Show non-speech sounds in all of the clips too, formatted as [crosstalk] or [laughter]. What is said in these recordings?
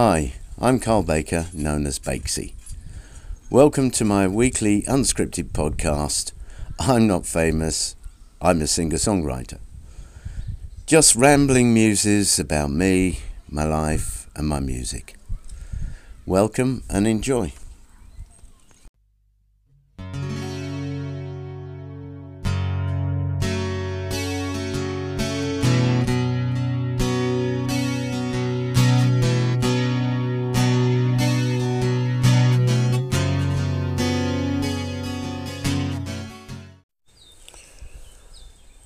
Hi, I'm Carl Baker, known as Bakesy. Welcome to my weekly unscripted podcast. I'm not famous, I'm a singer songwriter. Just rambling muses about me, my life, and my music. Welcome and enjoy.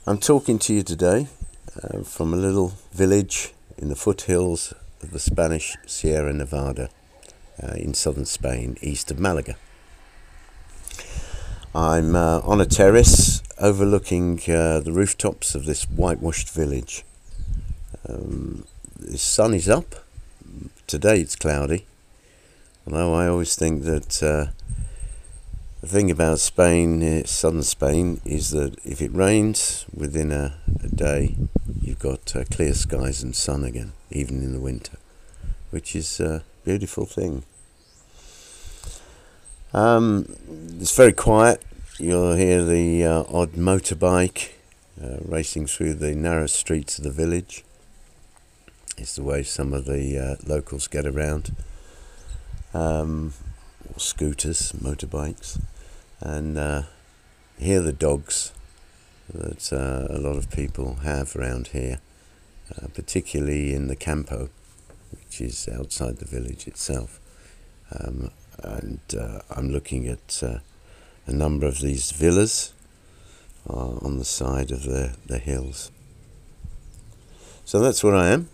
I'm talking to you today uh, from a little village in the foothills of the Spanish Sierra Nevada uh, in southern Spain, east of Malaga. I'm uh, on a terrace overlooking uh, the rooftops of this whitewashed village. Um, the sun is up. Today it's cloudy. Although I always think that uh, the thing about Spain, uh, southern Spain, is that if it rains within a, a day, you've got uh, clear skies and sun again, even in the winter, which is a beautiful thing. Um, it's very quiet. You'll hear the uh, odd motorbike uh, racing through the narrow streets of the village. It's the way some of the uh, locals get around. Um, scooters, motorbikes and uh, hear the dogs that uh, a lot of people have around here, uh, particularly in the campo, which is outside the village itself. Um, and uh, I'm looking at uh, a number of these villas uh, on the side of the, the hills. So that's where I am.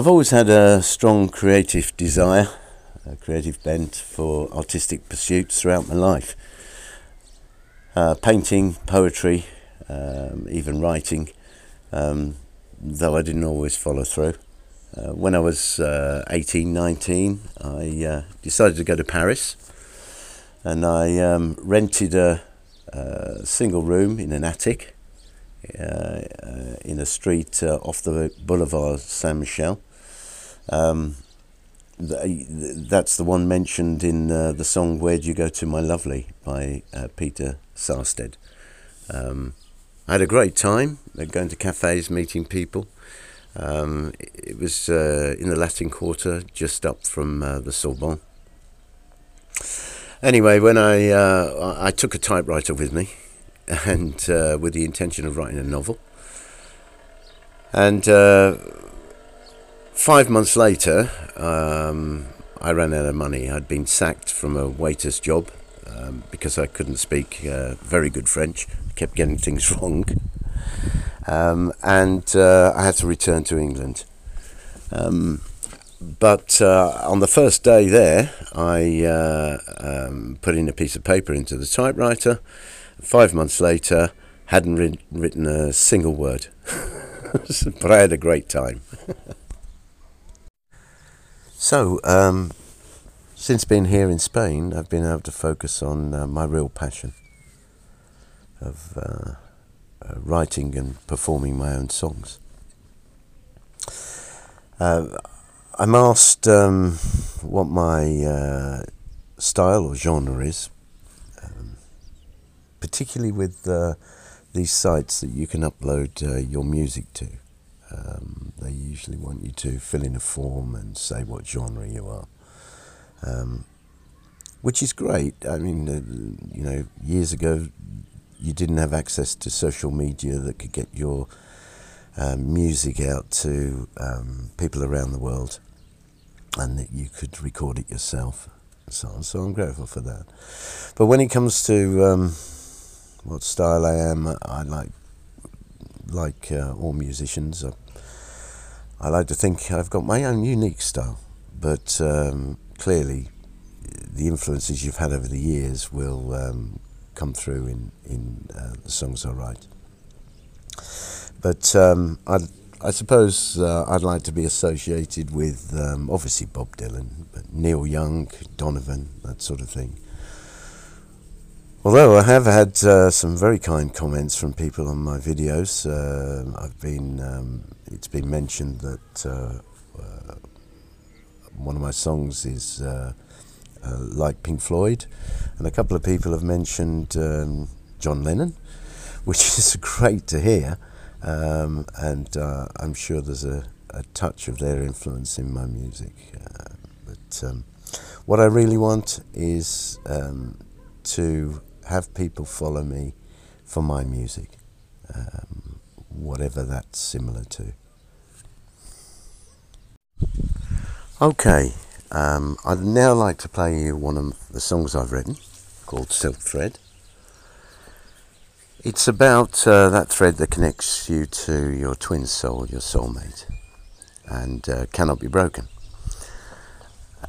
I've always had a strong creative desire a creative bent for artistic pursuits throughout my life. Uh, painting, poetry, um, even writing, um, though I didn't always follow through. Uh, when I was uh, 18, 19, I uh, decided to go to Paris and I um, rented a, a, single room in an attic uh, uh, in a street off the Boulevard Saint Michel. Um, that's the one mentioned in uh, the song "Where Do You Go to My Lovely" by uh, Peter Sarstedt. Um, I had a great time uh, going to cafes, meeting people. Um, it was uh, in the Latin Quarter, just up from uh, the Sorbonne. Anyway, when I uh, I took a typewriter with me, [laughs] and with the intention of writing a novel, and Five months later, um, I ran out of money. I'd been sacked from a waiter's job um, because I couldn't speak uh, very good French. Kept getting things [laughs] wrong. Um, and uh, I had to return to England. Um, but uh, on the first day there, I uh, um, put in a piece of paper into the typewriter. Five months later, hadn't written a single word. [laughs] but I had a great time. [laughs] So, um, since being here in Spain, I've been able to focus on uh, my real passion of uh, uh, writing and performing my own songs. Uh, I'm asked um, what my uh, style or genre is, um, particularly with uh, these sites that you can upload your music to. They usually want you to fill in a form and say what genre you are, um, which is great. I mean, uh, you know, years ago, you didn't have access to social media that could get your um, music out to um, people around the world, and that you could record it yourself. And so on. So I'm grateful for that. But when it comes to um, what style I am, I like like uh, all musicians, I, I, like to think I've got my own unique style, but um, clearly the influences you've had over the years will um, come through in, in uh, the songs I write. But um, i I suppose uh, I'd like to be associated with um, obviously Bob Dylan, but Neil Young, Donovan, that sort of thing. Although I have had uh, some very kind comments from people on my videos, uh, I've been um, it's been mentioned that uh, uh one of my songs is uh, uh, like Pink Floyd, and a couple of people have mentioned um, John Lennon, [laughs] which is [laughs] great to hear, um, and I'm sure there's a, a, touch of their influence in my music. but um, what I really want is um, to have people follow me for my music, um, whatever that's similar to. Okay, um, I'd now like to play you one of the songs I've written called Silk Thread. It's about uh, that thread that connects you to your twin soul, your soulmate, and uh, cannot be broken.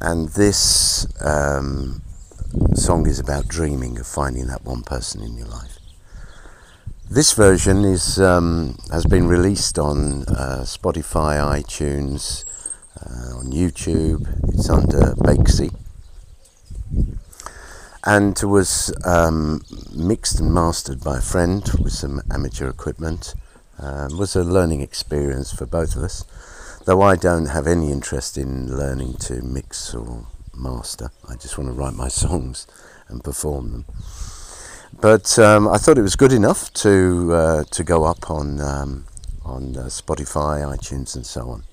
And this um, song is about dreaming of finding that one person in your life. This version is um, has been released on uh, Spotify, iTunes, uh, on YouTube. It's under Bakesy, and it was um, mixed and mastered by a friend with some amateur equipment. Um, was a learning experience for both of us, though I don't have any interest in learning to mix or master. I just want to write my [laughs] songs and perform them. But um, I thought it was good enough to uh, to go up on um, on uh, Spotify, iTunes, and so on.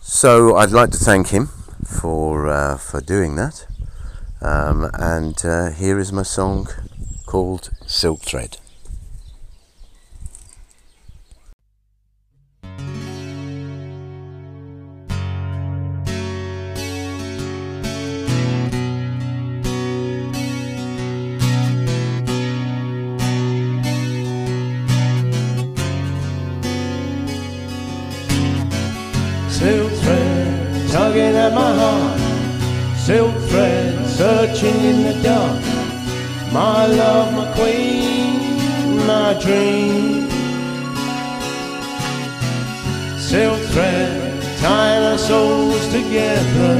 So I'd like to thank him for uh, for doing that. Um, and uh, here is my song called Silk Thread. My heart. Silk thread searching in the dark. My love, my queen, my dream. Silk thread tying our souls together.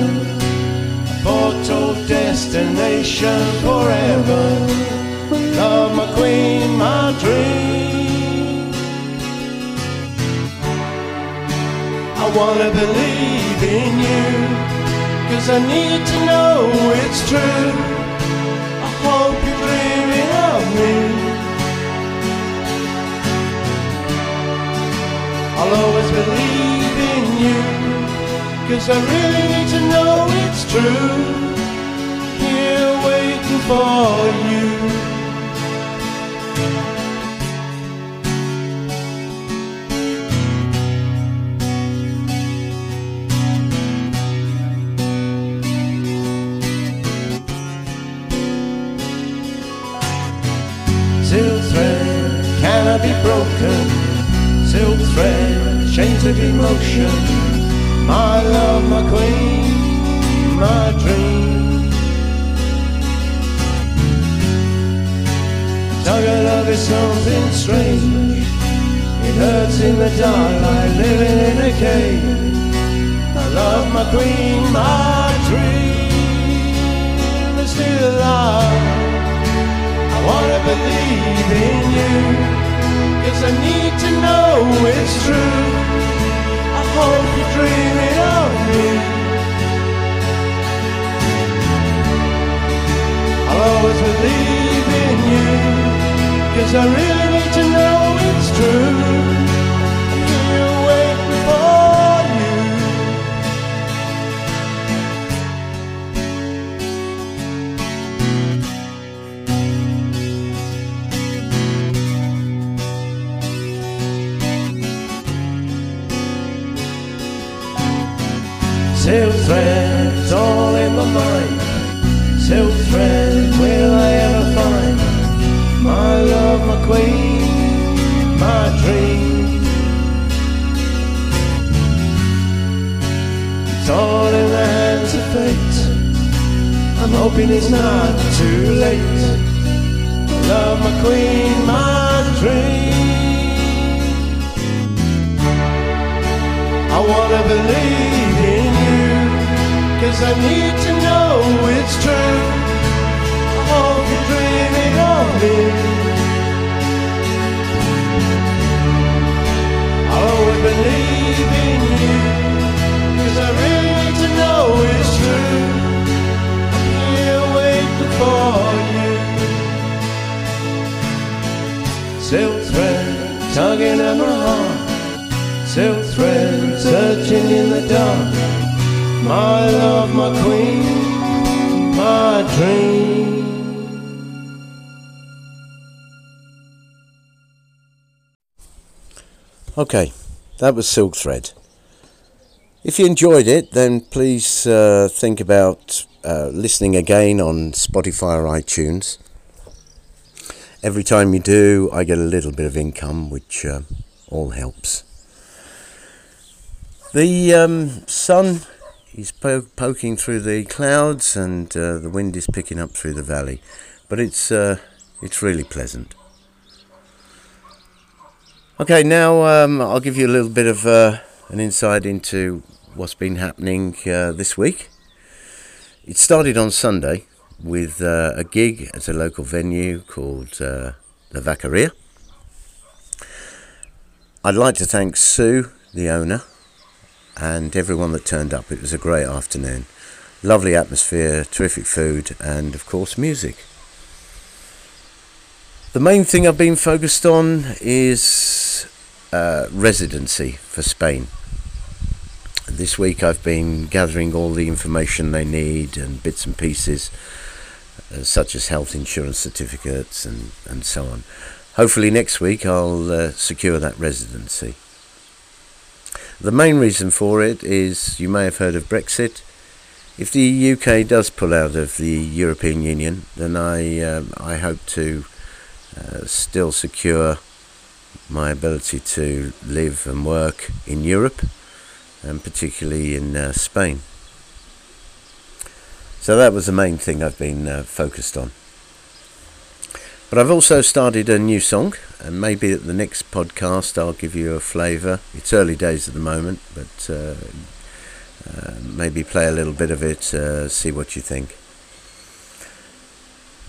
A foretold destination forever. Love, my queen, my dream. Wanna believe in you. Cause I need to know it's true. I hope you're dreaming of me. I'll always believe in you. Cause I really need to know it's true. Here waiting for you broken. Silk thread, chains of emotion. My love, my queen, my dream. Tug of love is something strange. It hurts in the dark like living in a cave I love my queen, my dream is still alive. I wanna believe in you. Cause I need to know it's true. I hope you're dreaming of me. I'll always believe in you Cause I really need to know it's true Silk threads all in my mind. Silk thread, will I ever find my love, my queen, my dream? It's all in the hands of fate. I'm hoping it's not too late. Love, my queen, my dream. I wanna believe Cause I need to know it's true I hope you're dreaming of me. I'll always believe in you, 'cause I really need to know it's true. I'm here waiting for you. Silk thread tugging at my heart. Silk thread searching in the dark. My love, my queen, my dream. Okay, that was Silk Thread. If you enjoyed it, then please uh, think about uh, listening again on Spotify or iTunes. Every time you do, I get a little bit of income, which uh, all helps. The um, sun is po- poking through the clouds, and uh, the wind is picking up through the valley, but it's uh, it's really pleasant. Okay, now um, I'll give you a little bit of uh, an insight into what's been happening uh, this week. It started on Sunday with uh, a gig at a local venue called uh, the Vacaria. I'd like to thank Sue, the owner, and everyone that turned up. It was a great afternoon. Lovely atmosphere, terrific food, and of course, music. The main thing I've been focused on is uh, residency for Spain. This week I've been gathering all the information they need and bits and pieces, uh, such as health insurance certificates and, and so on. Hopefully, next week I'll uh, secure that residency. The main reason for it is you may have heard of Brexit. If the UK does pull out of the European Union, then I, um, I hope to uh, still secure my ability to live and work in Europe and particularly in uh, Spain. So that was the main thing I've been uh, focused on. But I've also started a new song, and maybe at the next podcast I'll give you a flavour. It's early days at the moment, but uh, uh, maybe play a little bit of it, uh, see what you think.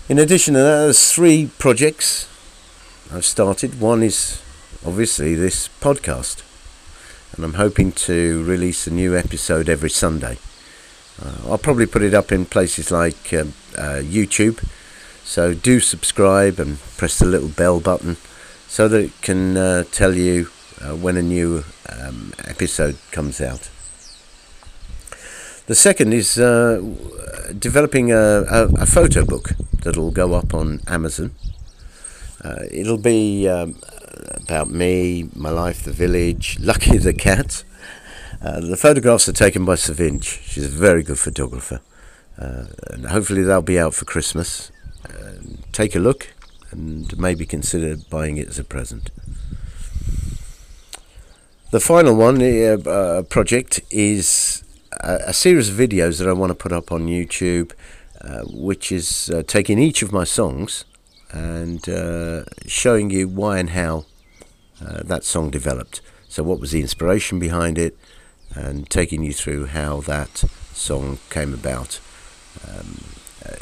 In addition to that, there's three projects I've started. One is obviously this podcast, and I'm hoping to release a new episode every Sunday. Uh, I'll probably put it up in places like um, uh, YouTube, so do subscribe and press the little bell button so that it can uh, tell you uh, when a new um, episode comes out. The second is uh, developing a, a, a, photo book that'll go up on Amazon. Uh, it'll be um, about me, my life, the village, [laughs] Lucky the cat. Uh, the photographs are taken by Savinch. She's a very good photographer. Uh, and hopefully they'll be out for Christmas. Take a look and maybe consider buying it as a present. The final one uh, uh, project is a, a, series of videos that I want to put up on YouTube, uh, which is uh, taking each of my songs and uh, showing you why and how uh, that song developed. So, what was the inspiration behind it, and taking you through how that song came about. Um,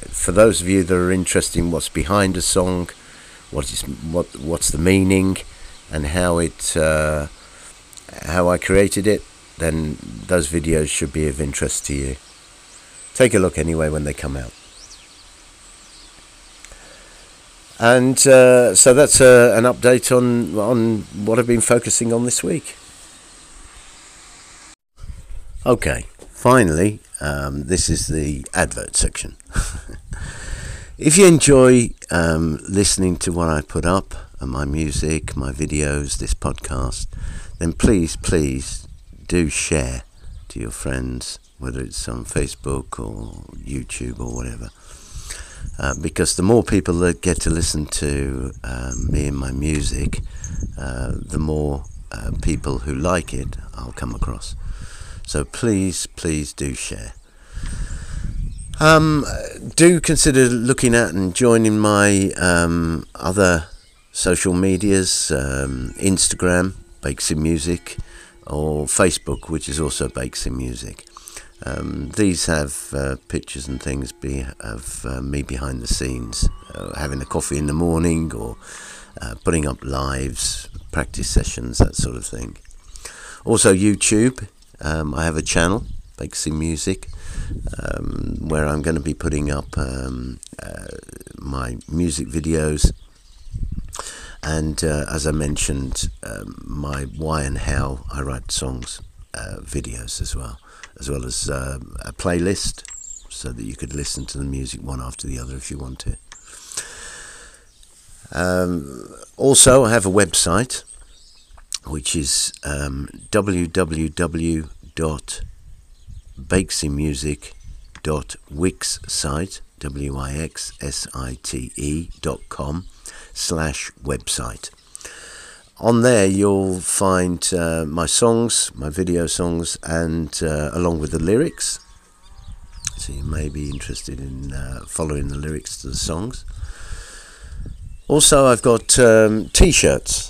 for those of you that are interested in what's behind a song, what is what what's the meaning, and how it uh, how I created it, then those videos should be of interest to you. Take a look anyway when they come out. And uh, so that's uh, an update on on what I've been focusing on this week. Okay, finally, um, this is the advert section. [laughs] if you enjoy um, listening to what I put up, and my music, my videos, this podcast, then please, please do share to your friends, whether it's on Facebook or YouTube or whatever. Uh, because the more people that get to listen to um, me and my music, uh, the more uh, people who like it I'll come across. So please, please do share. Um, do consider looking at and joining my um, other social medias um, Instagram, Bakesy Music, or Facebook, which is also Bakesy Music. Um, these have uh, pictures and things be, of uh, me behind the scenes, uh, having a coffee in the morning or uh, putting up lives, practice sessions, that sort of thing. Also, YouTube. Um, I have a channel, Bakesy Music, um, where I'm going to be putting up um, uh, my music videos. And uh, as I mentioned, um, my why and how I write songs uh, videos as well, as well as uh, a playlist so that you could listen to the music one after the other if you want to. Um, also, I have a website which is um, www.bakesymusic.wixsite, W-I-X-S-I-T-E dot com slash website. On there, you'll find uh, my songs, my video songs, and uh, along with the lyrics. So you may be interested in uh, following the lyrics to the songs. Also, I've got um, t-shirts,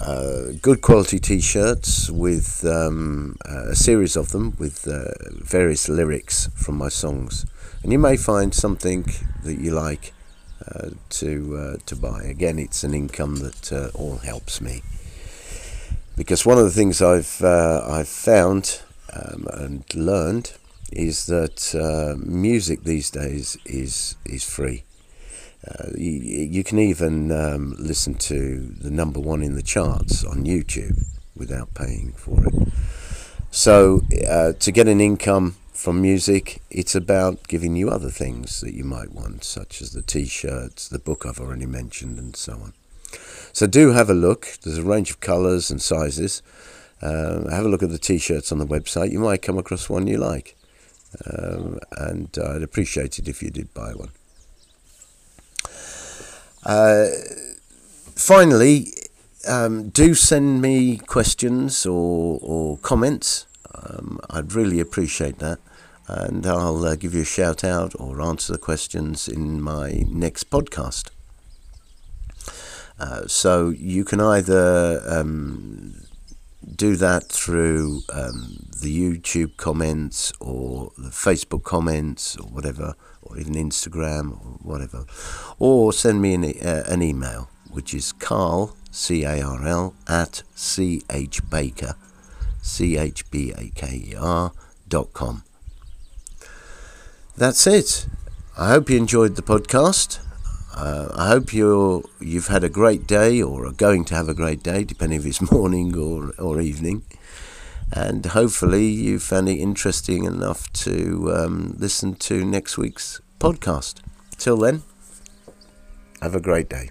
uh, good quality t-shirts with um, a series of them with uh, various lyrics from my songs, and you may find something that you like uh, to uh, to buy. Again, it's an income that uh, all helps me. Because one of the things I've I've found um, and learned is that music these days is is free uh, you, you, can even um, listen to the number one in the charts on YouTube without paying for it. So, uh, to get an income from music, it's about giving you other things that you might want, such as the t shirts, the book I've already mentioned, and so on. So, do have a look. There's a range of colours and sizes. Uh, have a look at the t shirts on the website. You might come across one you like. Um, and I'd appreciate it if you did buy one. Uh, finally, um, do send me questions or, or comments. Um, I'd really appreciate that. And I'll uh, give you a shout out or answer the questions in my next podcast. Uh, so you can either um, do that through um, the YouTube comments or the Facebook comments or whatever, or even Instagram or whatever, or send me an, uh, an email, which is Carl, C A R L, at chbaker, C H B A K E R, dot com. That's it. I hope you enjoyed the podcast. Uh, I hope you're you've had a great day or are going to have a great day, depending if it's [laughs] morning or or evening. And hopefully you found it interesting enough to um, listen to next week's podcast. Till then, have a great day.